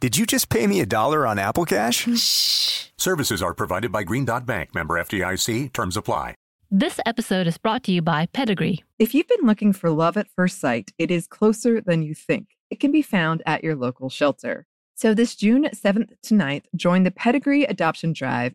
Did you just pay me a dollar on Apple Cash? Shh. Services are provided by Green Dot Bank, member FDIC. Terms apply. This episode is brought to you by Pedigree. If you've been looking for love at first sight, it is closer than you think. It can be found at your local shelter. So this June 7th to 9th, join the Pedigree Adoption Drive,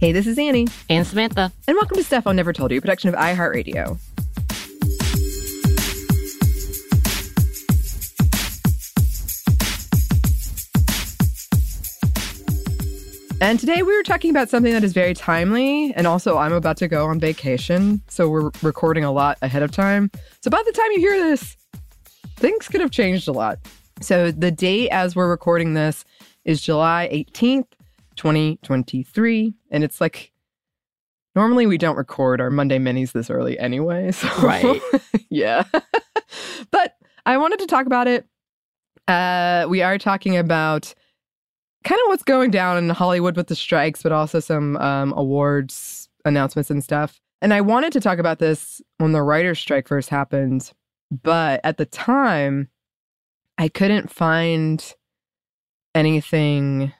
Hey, this is Annie, And Samantha. and welcome to Stuff I Never Told You, a production of iHeartRadio. And today we were talking about something that is very timely, and also I'm about to go on vacation, so we're recording a lot ahead of time. So by the time you hear this, things could have changed a lot. So the date as we're recording this is July 18th, 2023, and it's like normally we don't record our Monday minis this early anyway. So Right. yeah. but I wanted to talk about it. Uh we are talking about kind of what's going down in Hollywood with the strikes, but also some um, awards announcements and stuff. And I wanted to talk about this when the writer's strike first happened, but at the time, I couldn't find anything.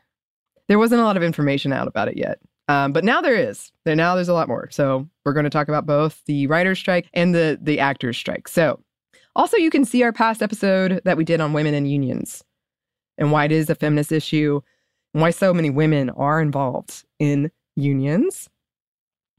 There wasn't a lot of information out about it yet. Um, but now there is. Now there's a lot more. So we're going to talk about both the writer's strike and the the actors' strike. So also you can see our past episode that we did on women and unions and why it is a feminist issue and why so many women are involved in unions.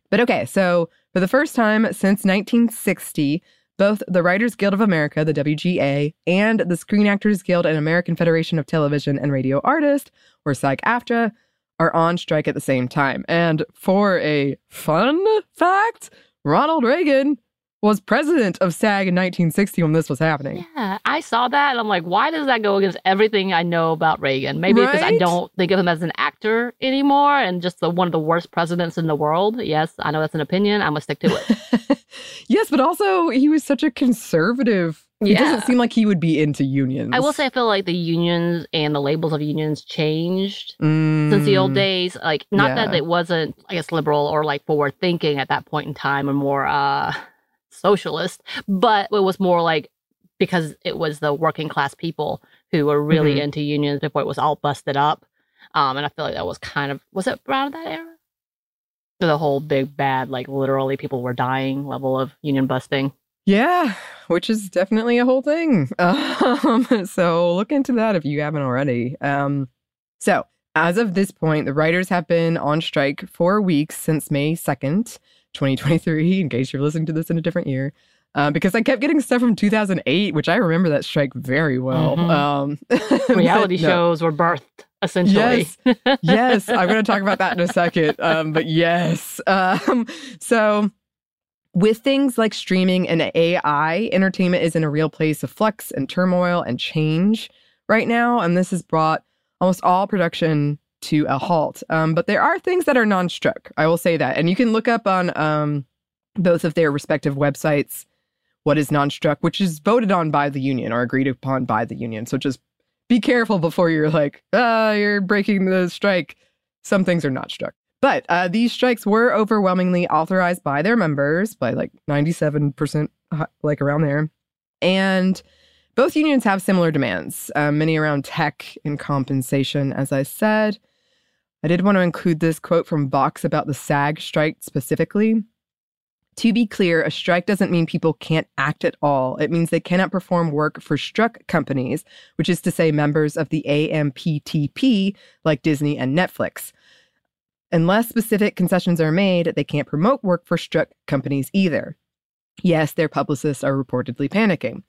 But okay, so for the first time since 1960, both the Writers Guild of America, the WGA, and the Screen Actors Guild and American Federation of Television and Radio Artists, or SAG AFTRA, are on strike at the same time. And for a fun fact, Ronald Reagan was president of SAG in 1960 when this was happening. Yeah, I saw that and I'm like, why does that go against everything I know about Reagan? Maybe because I don't think of him as an actor anymore and just the, one of the worst presidents in the world. Yes, I know that's an opinion. I'm going to stick to it. yes, but also he was such a conservative. It doesn't seem like he would be into unions. I will say I feel like the unions and the labels of unions changed Mm, since the old days. Like not that it wasn't, I guess, liberal or like forward thinking at that point in time or more uh socialist, but it was more like because it was the working class people who were really Mhm. into unions before it was all busted up. Um, and I feel like that was kind of was it around that era? The whole big bad, like literally people were dying level of union busting. Yeah, which is definitely a whole thing. Um, so look into that if you haven't already. Um, so as of this point, the writers have been on strike for weeks since May 2nd, 2023, in case you're listening to this in a different year. Uh, because I kept getting stuff from 2008, which I remember that strike very well. Mhm. Um, Reality no. shows were birthed essentially. Yes. yes, I'm going to talk about that in a second. Um, but yes, um, so with things like streaming and AI, entertainment is in a real place of flux and turmoil and change right now, and this has brought almost all production to a halt. Um, but there are things that are non-struck. I will say that, and you can look up on um, both of their respective websites what is non-struck, which is voted on by the union or agreed upon by the union. So just be careful before you're like, ah, you're breaking the strike. Some things are not struck. But uh, these strikes were overwhelmingly authorized by their members by like 97%, uh, like around there. And Both unions have similar demands, uh, many around tech and compensation, as I said. I did want to include this quote from Vox about the SAG strike specifically. To be clear, a strike doesn't mean people can't act at all. It means they cannot perform work for struck companies, which is to say members of the AMPTP like Disney and Netflix. Unless specific concessions are made, they can't promote work for struck companies either. Yes, their publicists are reportedly panicking.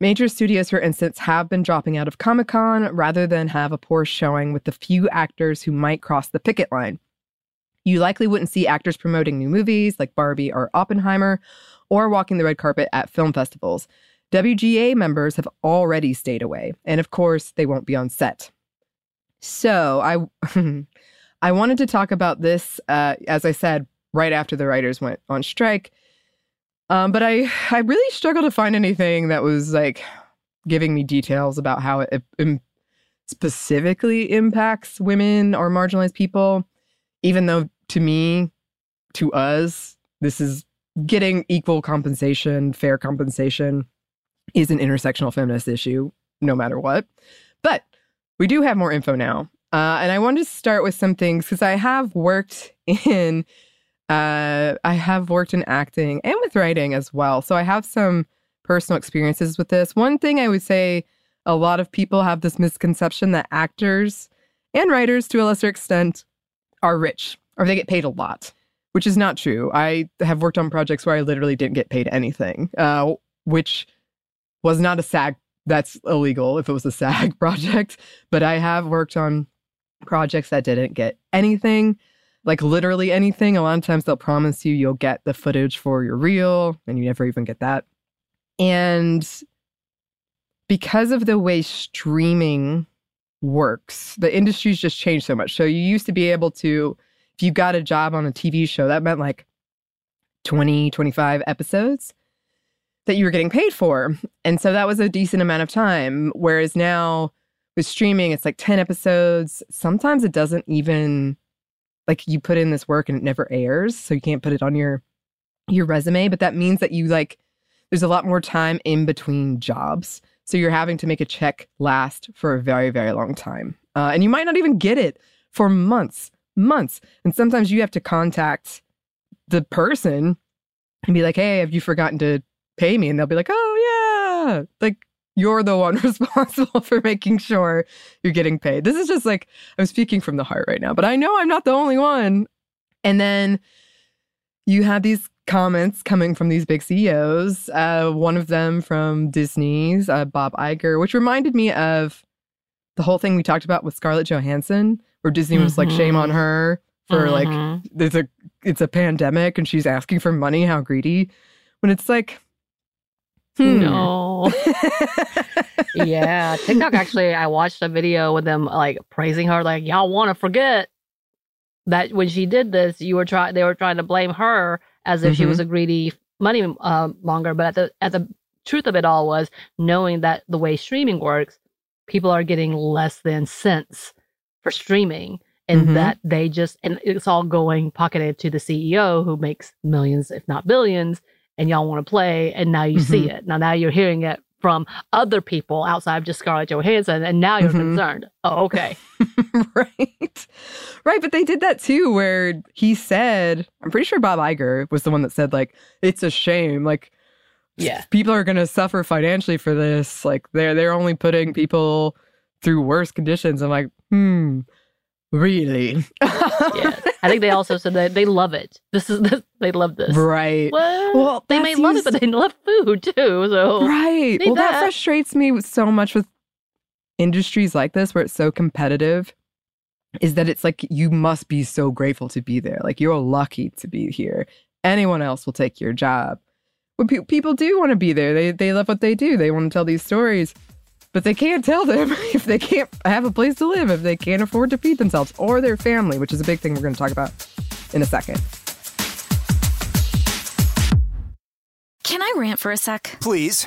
Major studios, for instance, have been dropping out of Comic Con rather than have a poor showing with the few actors who might cross the picket line. You likely wouldn't see actors promoting new movies like Barbie or Oppenheimer or walking the red carpet at film festivals. WGA members have already stayed away, and of course, they won't be on set. So, I I wanted to talk about this uh, as I said right after the writers went on strike. Um, but I I really struggled to find anything that was like giving me details about how it, it specifically impacts women or marginalized people, even though to me, to us, this is getting equal compensation, fair compensation is an intersectional feminist issue, no matter what. But we do have more info now. Uh, and I wanted to start with some things because I have worked in, uh, I have worked in acting and with writing as well. So I have some personal experiences with this. One thing I would say a lot of people have this misconception that actors and writers, to a lesser extent, are rich or they get paid a lot, which is not true. I have worked on projects where I literally didn't get paid anything, uh, which was not a SAG. That's illegal if it was a SAG project. But I have worked on projects that didn't get anything, like literally anything. A lot of times they'll promise you you'll get the footage for your reel, and you never even get that. And because of the way streaming works, the industry's just changed so much. So you used to be able to if you got a job on a TV show, that meant like 20, 25 episodes that you were getting paid for. And so that was a decent amount of time. Whereas now with streaming, it's like 10 episodes. Sometimes it doesn't even like you put in this work and it never airs. So you can't put it on your your resume. But that means that you like there's a lot more time in between jobs. So you're having to make a check last for a very, very long time. Uh, and you might not even get it for months months. And sometimes you have to contact the person and be like, hey, have you forgotten to pay me? And they'll be like, oh, yeah. Like, you're the one responsible for making sure you're getting paid. This is just like, I'm speaking from the heart right now, but I know I'm not the only one. And then you have these comments coming from these big CEOs. Uh, one of them from Disney's, uh, Bob Iger, which reminded me of the whole thing we talked about with Scarlett Johansson where Disney was mm-hmm. like, shame on mm-hmm. her for mm-hmm. like there's a it's a pandemic and she's asking for money. How greedy? When it's like, hmm. no, yeah. TikTok actually, I watched a video with them like praising her, like y'all want to forget that when she did this, you were trying they were trying to blame her as if mm-hmm. she was mm-hmm. a greedy money uh, monger. But at the at the truth of it all was knowing that the way streaming works, people are getting less than cents for streaming and mm-hmm. that they just and it's all going pocketed to the CEO who makes millions if not billions and y'all want to play and now you mm-hmm. see it now now you're hearing it from other people outside of just Scarlett Johansson and now you're mm-hmm. concerned oh okay right right but they did that too where he said I'm pretty sure Bob Iger was the one that said like it's a shame like yeah people are going to suffer financially for this like they're they're only putting people through worse conditions. I'm like, hmm, really? yeah. I think they also said that they love it. This is this, they love this. Right. Well, well they may love it, but they love food too. So right. Well, that. that frustrates me so much with industries like this where it's so competitive. Is that it's like you must be so grateful to be there. Like you're lucky to be here. Anyone else will take your job. But pe- people do want to be there. They they love what they do. They want to tell these stories but they can't tell them if they can't have a place to live, if they can't afford to feed themselves or their family, which is a big thing we're going to talk about in a second. Can I rant for a sec? Please.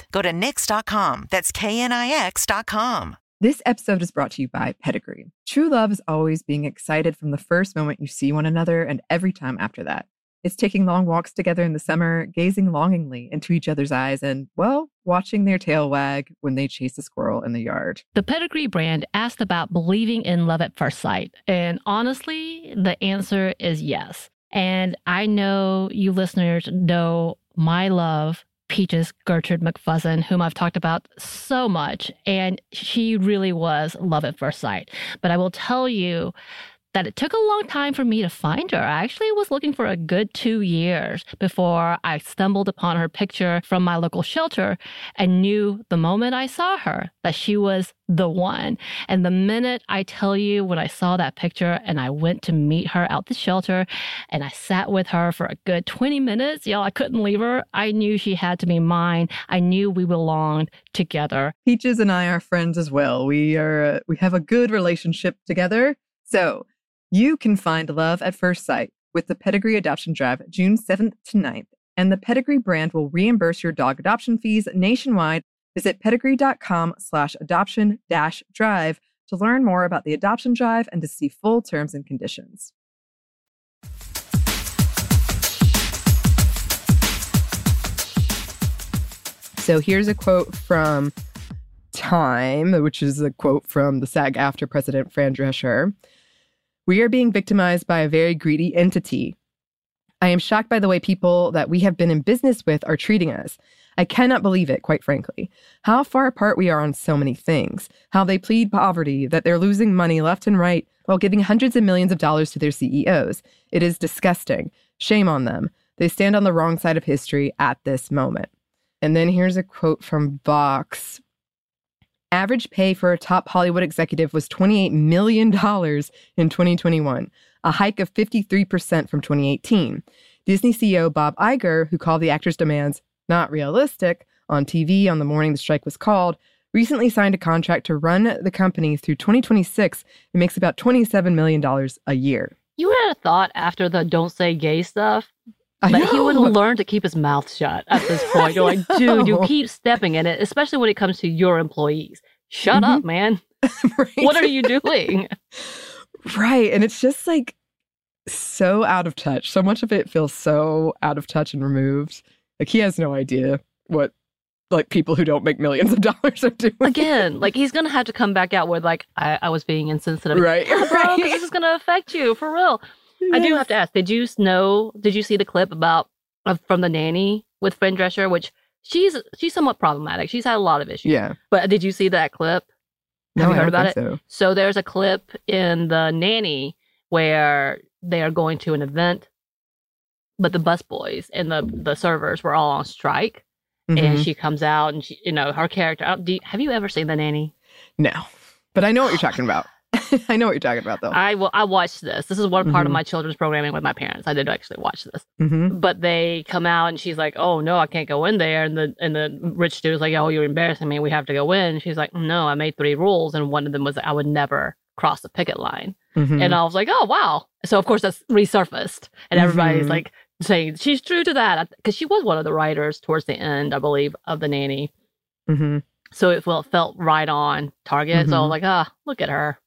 Go to Knix.com. That's KNIX.com. This episode is brought to you by Pedigree. True love is always being excited from the first moment you see one another and every time after that. It's taking long walks together in the summer, gazing longingly into each other's eyes, and, well, watching their tail wag when they chase a squirrel in the yard. The Pedigree brand asked about believing in love at first sight. And honestly, the answer is yes. And I know you listeners know my love Peaches Gertrude McFuzzin, whom I've talked about so much, and she really was love at first sight. But I will tell you that it took a long time for me to find her. I actually was looking for a good two years before I stumbled upon her picture from my local shelter and knew the moment I saw her that she was the one. And the minute I tell you when I saw that picture and I went to meet her out the shelter and I sat with her for a good 20 minutes, y'all, I couldn't leave her. I knew she had to be mine. I knew we belonged together. Peaches and I are friends as well. We are we have a good relationship together. So, you can find love at first sight with the Pedigree Adoption Drive June 7th to 9th, and the Pedigree brand will reimburse your dog adoption fees nationwide. Visit pedigree.com slash adoption dash drive to learn more about the adoption drive and to see full terms and conditions. So here's a quote from Time, which is a quote from the SAG AFTRA president Fran Drescher. We are being victimized by a very greedy entity. I am shocked by the way people that we have been in business with are treating us. I cannot believe it, quite frankly. How far apart we are on so many things. How they plead poverty, that they're losing money left and right while giving hundreds of millions of dollars to their CEOs. It is disgusting. Shame on them. They stand on the wrong side of history at this moment. And then here's a quote from Vox Average pay for a top Hollywood executive was $28 million in 2021, a hike of 53% from 2018. Disney CEO Bob Iger, who called the actor's demands not realistic on TV on the morning the strike was called, recently signed a contract to run the company through 2026 and makes about $27 million a year. You had a thought after the don't say gay stuff I that he would learn to keep his mouth shut at this point. You're like, dude, you keep stepping in it, especially when it comes to your employees. Shut Mhm. up, man. Right? What are you doing? Right. And it's just like so out of touch. So much of it feels so out of touch and removed. Like he has no idea what like people who don't make millions of dollars are doing. Again, like he's gonna have to come back out with like, I, I was being insensitive. Right. Yeah, bro, right. this is gonna affect you for real. I do have to ask, did you know did you see the clip about of, from the nanny with Fran Drescher, which she's she's somewhat problematic. She's had a lot of issues. Yeah. But did you see that clip? No, Have you I heard about think So. So there's a clip in the nanny where they are going to an event, but the busboys and the the servers were all on strike, and Mhm. she comes out and she, you know, her character. uh, Do you, have you ever seen the nanny? No. But I know what you're talking about. I know what you're talking about, though. I will. I watched this. This is one part of Mhm. my children's programming with my parents. I did actually watch this. mm-hmm. But they come out and she's like, "Oh no, I can't go in there." And the and the rich dude's like, "Oh, you're embarrassing me. We have to go in." she's like, "No, I made three rules, and one of them was I would never cross the picket line." Mm-hmm. And I was like, "Oh wow!" So of course that's resurfaced, and everybody's Mhm. like saying she's true to that because she was one of the writers towards the end, I believe, of the nanny. mm-hmm. So it felt felt right on target. So I was Mhm. like, "Ah, look at her."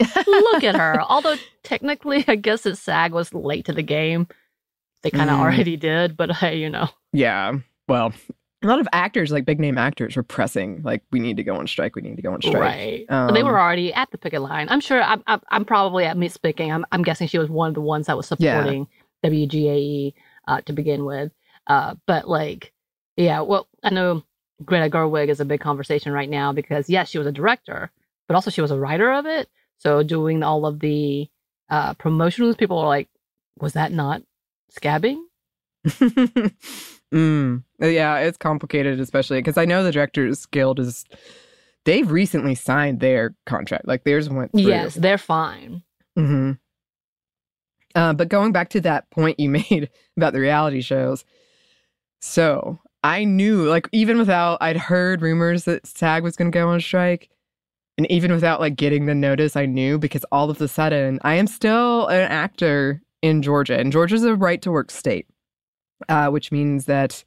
Look at her. Although technically, I guess that SAG was late to the game. They kind of Mm. already did, but hey, you know. Yeah. Well, a lot of actors, like big name actors, were pressing, like, we need to go on strike. We need to go on strike. Right. But they Um, were already at the picket line. I'm sure. I'm. I'm, I'm probably at misspeaking. I'm. I'm guessing she was one of the ones that was Yeah. supporting WGAE uh, to begin with. Uh, but like, yeah. Well, I know Greta Gerwig is a big conversation right now because yes, she was a director, but also she was a writer of it. So doing all of the uh, promotions, people were like, "Was that not scabbing?" mm. Yeah, it's complicated, especially because I know the Directors Guild is, they've recently signed their contract. Like theirs went through. Yes, they're fine. hmm Uh, but going back to that point you made about the reality shows, so I knew, like, even without, I'd heard rumors that SAG was going to go on strike. And even without like getting the notice, I knew because all of a sudden I am still an actor in Georgia, and Georgia's a right to work state, uh, which means that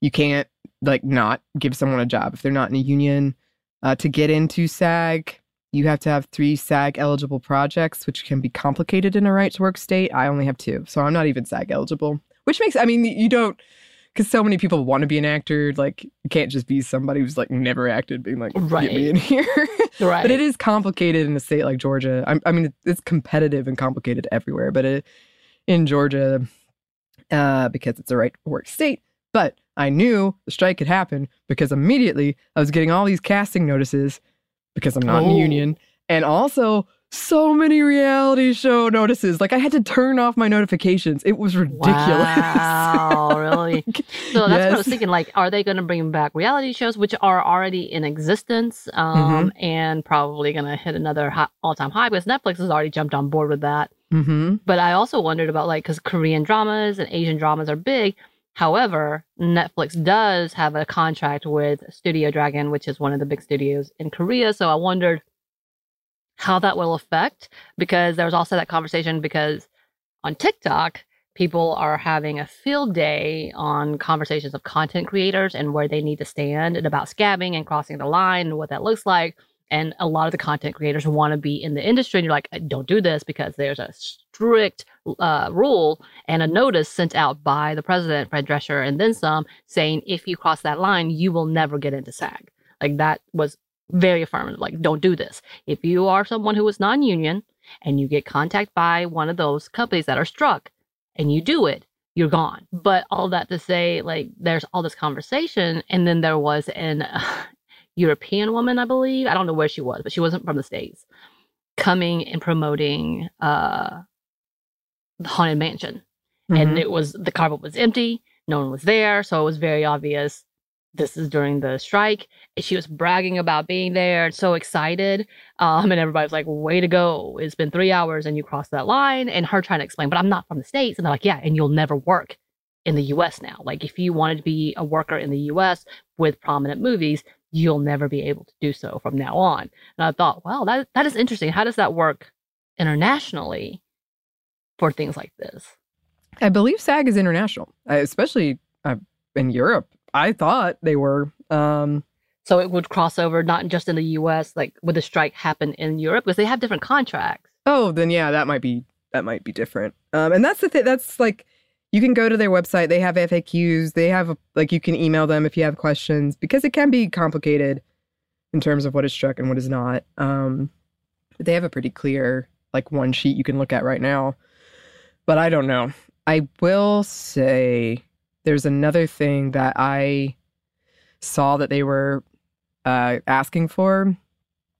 you can't like not give someone a job if they're not in a union. Uh, to get into SAG, you have to have three SAG eligible projects, which can be complicated in a right to work state. I only have two, so I'm not even SAG eligible, which makes, I mean, you don't, because so many people want to be an actor. Like, you can't just be somebody who's like never acted, being like, get me Right. in here. Right. But it is complicated in a state like Georgia. I, I mean, it's competitive and complicated everywhere, but it, in Georgia, uh, because it's a right to work state. But I knew the strike could happen because immediately I was getting all these casting notices because I'm not in Oh. the union, and also so many reality show notices. Like I had to turn off my notifications. It was ridiculous. Wow, really? So that's what I was thinking. Like, are they going to bring back reality shows, which are already in existence, um, Mm-hmm. and probably going to hit another hi- all-time high because Netflix has already jumped on board with that. mm-hmm. But I also wondered about like because Korean dramas and Asian dramas are big. However, Netflix does have a contract with Studio Dragon, which is one of the big studios in Korea. So I wondered how that will affect because there was also that conversation because on TikTok, people are having a field day on conversations of content creators and where they need to stand and about scabbing and crossing the line and what that looks like. And a lot of the content creators want to be in the industry. And you're like, don't do this because there's a strict uh, rule and a notice sent out by the president, Fred Drescher, and then some saying if you cross that line, you will never get into SAG. Like that was very affirmative. Like, don't do this. If you are someone who is non union and you get contacted by one of those companies that are struck and you do it, you're gone. But all that to say, like, there's all this conversation. And then there was an European woman, I believe. I don't know where she was, but she wasn't from the States, coming and promoting uh, the Haunted Mansion. And Mhm. it was the carpet was empty, no one was there. So it was very obvious this is during the strike. She was bragging about being there so excited. Um, and everybody was like, way to go. It's been three hours and you crossed that line. And her trying to explain, but I'm not from the States. And they're like, yeah, and you'll never work in the US now. Like if you wanted to be a worker in the US with prominent movies, you'll never be able to do so from now on. And I thought, wow, that that is interesting. How does that work internationally for things like this? I believe SAG is international, uh, especially uh, in Europe. I thought they were. Um, So it would cross over not just in the US, like would the strike happen in Europe? Because they have different contracts. oh, then yeah, that might be that might be different. Um, and that's the thing. That's like you can go to their website. They have FAQs. They have like you can email them if you have questions because it can be complicated in terms of what is struck and what is not. Um, but they have a pretty clear like one sheet you can look at right now. But I don't know. I will say there's another thing that I saw that they were uh, asking for,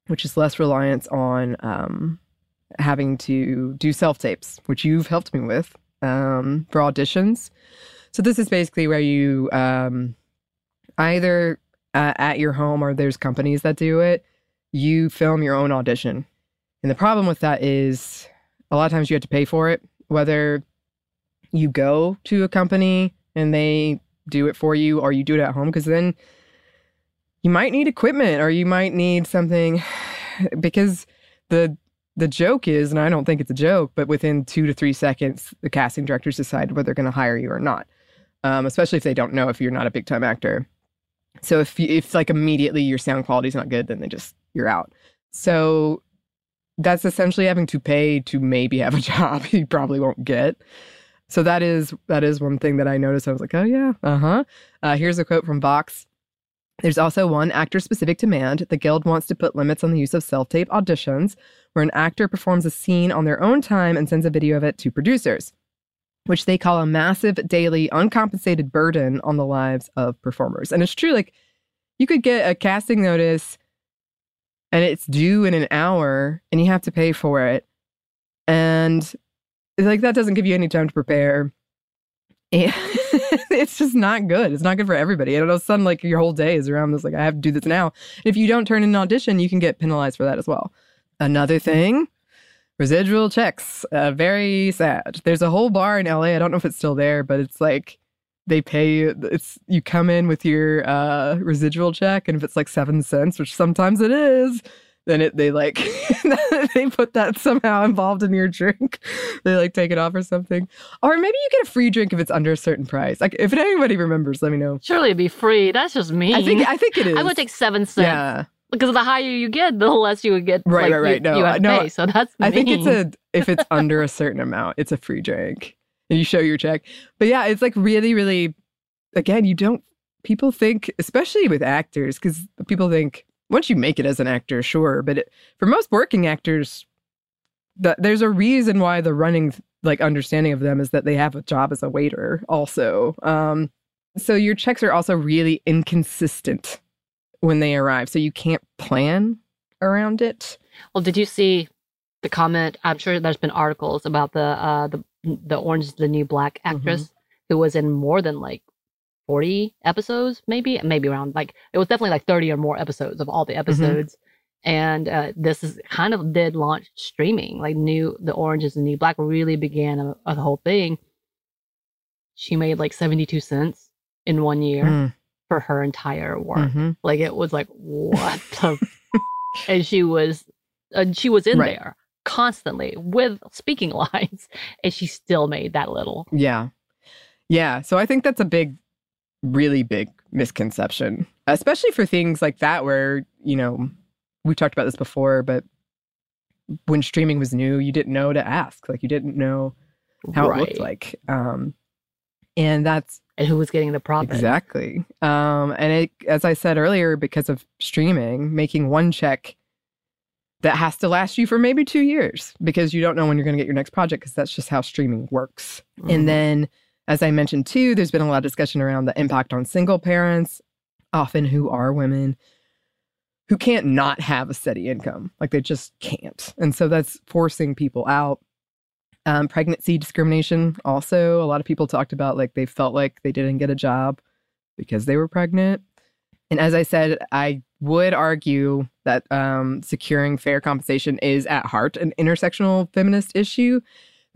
which is less reliance on um, having to do self tapes, which you've helped me with um, for auditions. So this is basically where you um, either uh, at your home or there's companies that do it. You film your own audition, And the problem with that is a lot of times you have to pay for it, whether you go to a company and they do it for you or you do it at home, because then you might need equipment or you might need something because the the joke is, and I don't think it's a joke, but within two to three seconds, the casting directors decide whether they're going to hire you or not. Um, especially if they don't know if you're not a big time actor. So if you, if like immediately your sound quality is not good, then they just you're out. So that's essentially having to pay to maybe have a job you probably won't get. So that is that is one thing that I noticed. I was like, oh yeah, uh-huh. Uh, here's a quote from Vox. There's also one actor specific demand. The Guild wants to put limits on the use of self tape auditions, where an actor performs a scene on their own time and sends a video of it to producers, which they call a massive daily uncompensated burden on the lives of performers. And it's true, like, you could get a casting notice and it's due in an hour and you have to pay for it. And like, that doesn't give you any time to prepare. It's just not good. It's not good for everybody. And all of a sudden, like your whole day is around this, like, I have to do this now. And if you don't turn in an audition, you can get penalized for that as well. Another thing, residual checks. Uh, very sad. There's a whole bar in LA. I don't know if it's still there, but it's like they pay you. It's you come in with your uh, residual check, and if it's like seven cents, which sometimes it is, then it they like they put that somehow involved in your drink. they like take it off or something. Or maybe you get a free drink if it's under a certain price. Like if anybody remembers, let me know. Surely it'd be free. That's just me. I think I think it is. I would take seven cents. Yeah. Because the higher you get, the less you would get. Right, like, right, right. You, No, you have no, pay. So that's. I think it's a if it's under a certain amount, it's a free drink. And you show your check. But yeah, it's like really, really again, you don't people think, especially with actors, because people think once you make it as an actor, sure. But it, for most working actors, that there's a reason why the running like understanding of them is that they have a job as a waiter also. Um, so your checks are also really inconsistent when they arrive. So you can't plan around it. Well, did you see the comment? I'm sure there's been articles about the uh the the Orange is the New Black Mm-hmm. actress who was in more than like 40 episodes, maybe maybe around like it was definitely like 30 or more episodes of all Mm-hmm. the episodes. And uh, this is kind of did launch streaming, like new the Orange is the New Black really began a, a whole thing. She made like 72 cents in one year Mm, for her entire work. mhm. Like it was like what the, and she was, and she was in Right. there constantly with speaking lines, and she still made that little. Yeah. Yeah. So I think that's a big, really big misconception, especially for things like that, where, you know, we talked about this before, but when streaming was new, you didn't know to ask. Like, you didn't know how it looked like. Um, and that's and who was getting the profit? exactly. Um, and it, as I said earlier, because of streaming, making one check that has to last you for maybe two years because you don't know when you're going to get your next project because that's just how streaming works. Mhm. And then, as I mentioned too, there's been a lot of discussion around the impact on single parents, often who are women, who can't not have a steady income. Like they just can't. And so that's forcing people out. Um, pregnancy discrimination, also, a lot of people talked about like they felt like they didn't get a job because they were pregnant. And as I said, I would argue that um, securing fair compensation is at heart an intersectional feminist issue.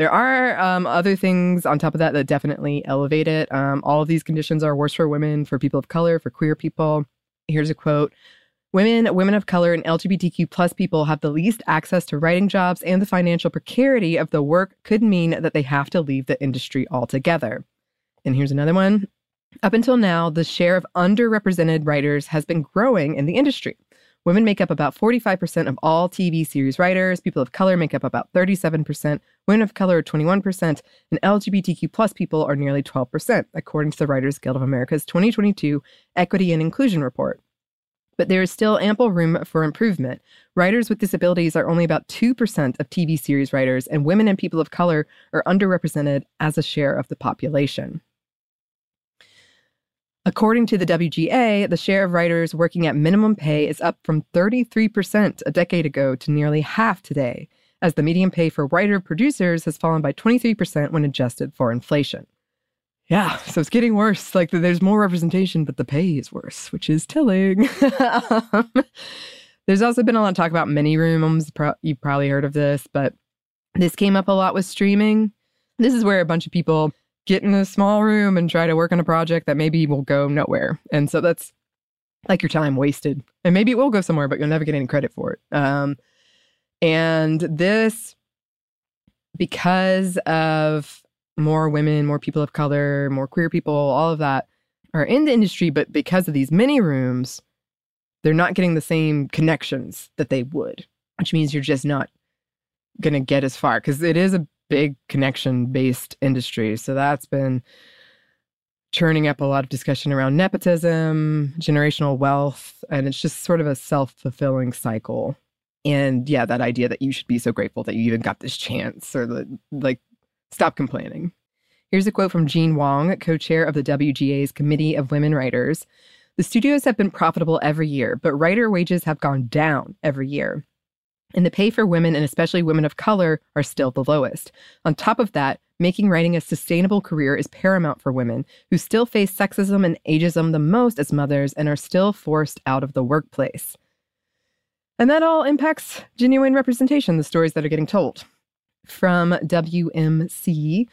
There are um, other things on top of that that definitely elevate it. Um, all of these conditions are worse for women, for people of color, for queer people. Here's a quote Women, women of color, and LGBTQ plus people have the least access to writing jobs, and the financial precarity of the work could mean that they have to leave the industry altogether. And here's another one. Up until now, the share of underrepresented writers has been growing in the industry. Women make up about 45% of all TV series writers. People of color make up about 37%. Women of color are 21%. And LGBTQ plus people are nearly 12%, according to the Writers Guild of America's 2022 Equity and Inclusion Report. But there is still ample room for improvement. Writers with disabilities are only about 2% of TV series writers, and women and people of color are underrepresented as a share of the population. According to the WGA, the share of writers working at minimum pay is up from 33% a decade ago to nearly half today, as the median pay for writer producers has fallen by 23% when adjusted for inflation. Yeah, so it's getting worse. Like there's more representation, but the pay is worse, which is telling. Um, There's also been a lot of talk about mini rooms. You've probably heard of this, but this came up a lot with streaming. This is where a bunch of people get in a small room and try to work on a project that maybe will go nowhere. And so that's like your time wasted. And maybe it will go somewhere, but you'll never get any credit for it. Um, and this, because of more women, more people of color, more queer people, all of that are in the industry, but because of these mini rooms, they're not getting the same connections that they would, which means you're just not going to get as far because it is a big connection based industry. So that's been churning up a lot of discussion around nepotism, generational wealth, and it's just sort of a self fulfilling cycle. And yeah, that idea that you should be so grateful that you even got this chance or the, like, stop complaining. Here's a quote from Jean Wong, co chair of the WGA's Committee of Women Writers. The studios have been profitable every year, but writer wages have gone down every year. And the pay for women, and especially women of color, are still the lowest. On top of that, making writing a sustainable career is paramount for women who still face sexism and ageism the most as mothers and are still forced out of the workplace. And that all impacts genuine representation, the stories that are getting told. From WMC,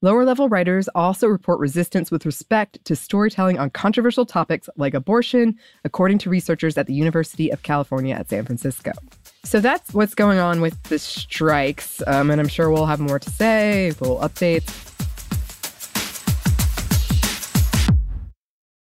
Lower level writers also report resistance with respect to storytelling on controversial topics like abortion, according to researchers at the University of California at San Francisco. So that's what's going on with the strikes, um, and I'm sure we'll have more to say, little updates.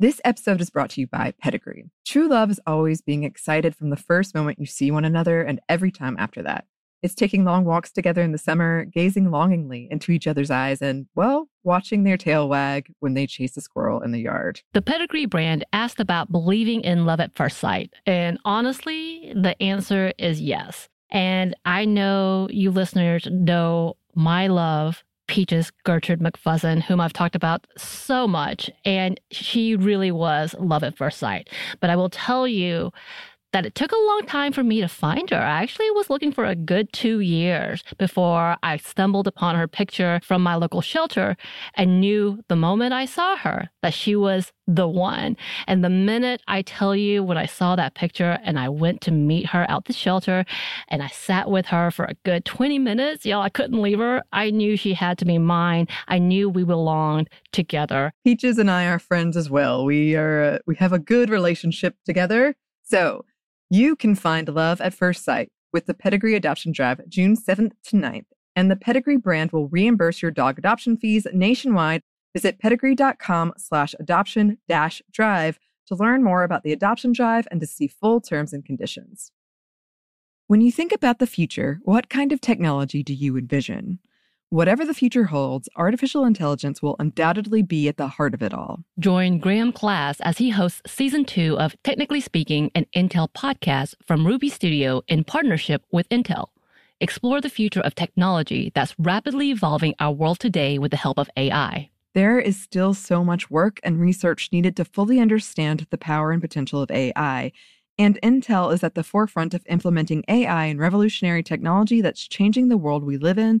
This episode is brought to you by Pedigree. True love is always being excited from the first moment you see one another and every time after that. It's taking long walks together in the summer, gazing longingly into each other's eyes, and, well, watching their tail wag when they chase a squirrel in the yard. The Pedigree brand asked about believing in love at first sight. And honestly, the answer is yes. And I know you listeners know my love Peaches Gertrude McFuzzin, whom I've talked about so much, and she really was love at first sight. But I will tell you that it took a long time for me to find her. I actually was looking for a good two years before I stumbled upon her picture from my local shelter and knew the moment I saw her that she was the one. And the minute I tell you when I saw that picture and I went to meet her out the shelter and I sat with her for a good 20 minutes, y'all, I couldn't leave her. I knew she had to be mine. I knew we belonged together. Peaches and I are friends as well. We are uh, we have a good relationship together. So, you can find love at first sight with the Pedigree Adoption Drive June 7th to 9th, and the Pedigree brand will reimburse your dog adoption fees nationwide. Visit pedigree.com slash adoption dash drive to learn more about the adoption drive and to see full terms and conditions. When you think about the future, what kind of technology do you envision? Whatever the future holds, artificial intelligence will undoubtedly be at the heart of it all. Join Graham Class as he hosts season two of Technically Speaking, an Intel podcast from Ruby Studio in partnership with Intel. Explore the future of technology that's rapidly evolving our world today with the help of AI. There is still so much work and research needed to fully understand the power and potential of AI. And Intel is at the forefront of implementing AI and revolutionary technology that's changing the world we live in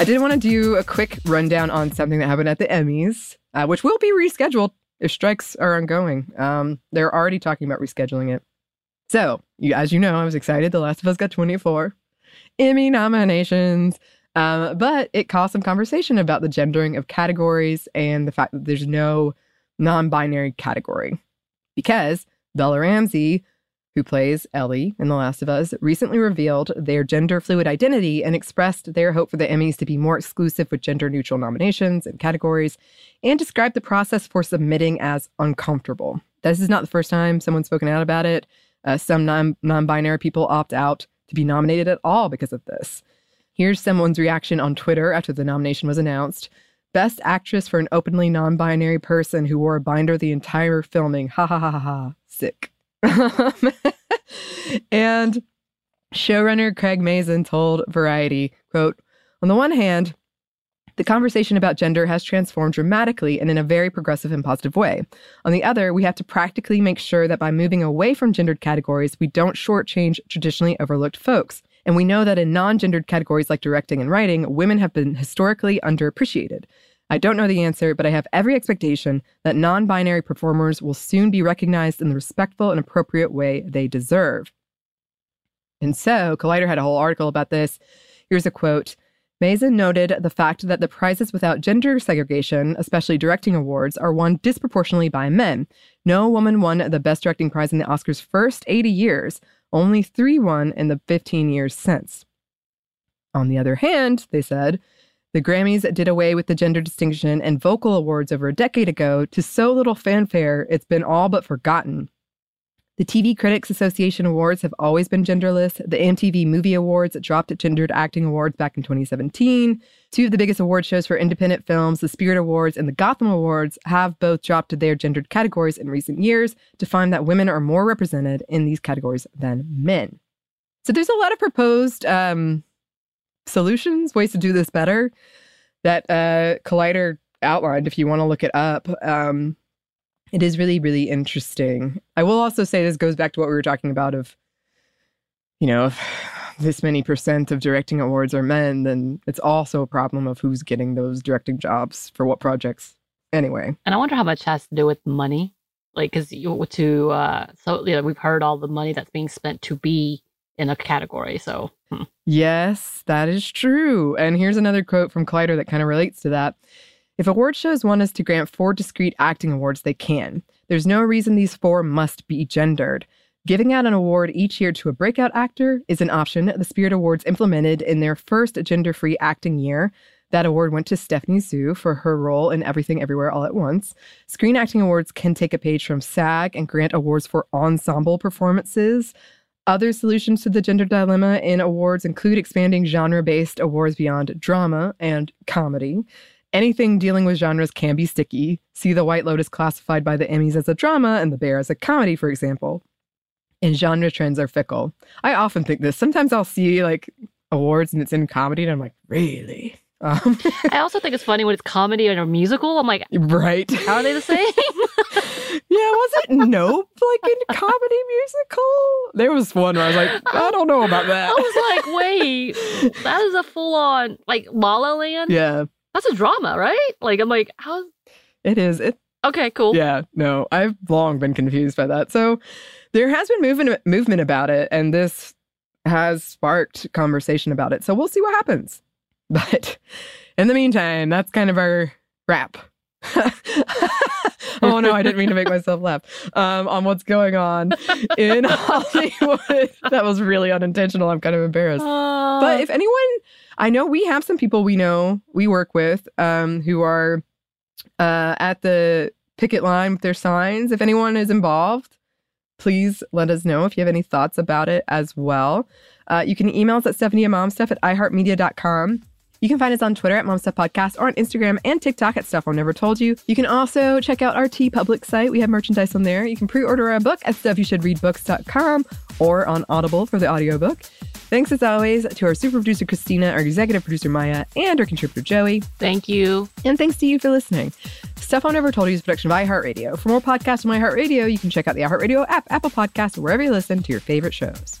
I did want to do a quick rundown on something that happened at the Emmys, uh, which will be rescheduled if strikes are ongoing. Um, they're already talking about rescheduling it. So, you, as you know, I was excited. The Last of Us got 24 Emmy nominations, um, but it caused some conversation about the gendering of categories and the fact that there's no non binary category. Because Bella Ramsey who plays Ellie in The Last of Us, recently revealed their gender fluid identity and expressed their hope for the Emmys to be more exclusive with gender neutral nominations and categories, and described the process for submitting as uncomfortable. This is not the first time someone's spoken out about it. Uh, some non binary people opt out to be nominated at all because of this. Here's someone's reaction on Twitter after the nomination was announced. Best actress for an openly non binary person who wore a binder the entire filming. Ha ha ha ha ha. Sick. Um, and showrunner Craig Mazin told Variety, quote, on the one hand, the conversation about gender has transformed dramatically and in a very progressive and positive way. On the other, we have to practically make sure that by moving away from gendered categories, we don't shortchange traditionally overlooked folks. And we know that in non gendered categories like directing and writing, women have been historically underappreciated. I don't know the answer, but I have every expectation that non binary performers will soon be recognized in the respectful and appropriate way they deserve. And so, Collider had a whole article about this. Here's a quote Mazin noted the fact that the prizes without gender segregation, especially directing awards, are won disproportionately by men. No woman won the Best Directing Prize in the Oscars' first 80 years, only three won in the 15 years since. On the other hand, they said, the Grammys did away with the gender distinction and vocal awards over a decade ago to so little fanfare, it's been all but forgotten. The TV Critics Association Awards have always been genderless. The MTV Movie Awards dropped gendered acting awards back in 2017. Two of the biggest award shows for independent films, the Spirit Awards and the Gotham Awards, have both dropped their gendered categories in recent years to find that women are more represented in these categories than men. So there's a lot of proposed um, solutions, ways to do this better that uh, Collider outlined if you want to look it up. Um, it is really, really interesting. I will also say this goes back to what we were talking about of, you know, if this many percent of directing awards are men, then it's also a problem of who's getting those directing jobs for what projects. Anyway. And I wonder how much has to do with money. Like, because you to, uh, so, you know, we've heard all the money that's being spent to be in a category. So, hmm. yes, that is true. And here's another quote from Collider that kind of relates to that. If award shows want us to grant four discrete acting awards, they can. There's no reason these four must be gendered. Giving out an award each year to a breakout actor is an option the Spirit Awards implemented in their first gender free acting year. That award went to Stephanie Hsu for her role in Everything Everywhere All at Once. Screen Acting Awards can take a page from SAG and grant awards for ensemble performances. Other solutions to the gender dilemma in awards include expanding genre based awards beyond drama and comedy. Anything dealing with genres can be sticky. See The White Lotus classified by the Emmys as a drama and The Bear as a comedy, for example. And genre trends are fickle. I often think this. Sometimes I'll see like awards and it's in comedy, and I'm like, really? Um, I also think it's funny when it's comedy and a musical. I'm like, right? How are they the same? yeah, was it Nope like in comedy musical? There was one where I was like, I don't know about that. I was like, wait, that is a full on like La La Land. Yeah, that's a drama, right? Like, I'm like, how? It is. It. Okay, cool. Yeah, no, I've long been confused by that. So there has been movement movement about it, and this has sparked conversation about it. So we'll see what happens. But in the meantime, that's kind of our wrap. oh no, I didn't mean to make myself laugh. Um, on what's going on in Hollywood. that was really unintentional. I'm kind of embarrassed. Uh... But if anyone, I know we have some people we know we work with um, who are uh, at the picket line with their signs. If anyone is involved, please let us know if you have any thoughts about it as well. Uh, you can email us at stephaniemomstuff at iheartmedia.com. You can find us on Twitter at Mom Stuff Podcast or on Instagram and TikTok at Stuff I Never Told You. You can also check out our T TeePublic site. We have merchandise on there. You can pre-order our book at stuffyoushouldreadbooks.com or on Audible for the audiobook. Thanks as always to our super producer Christina, our executive producer Maya, and our contributor Joey. Thank you. And thanks to you for listening. Stuff I Never Told You is a production of iHeartRadio. For more podcasts on iHeartRadio, you can check out the iHeartRadio app, Apple Podcasts, or wherever you listen to your favorite shows.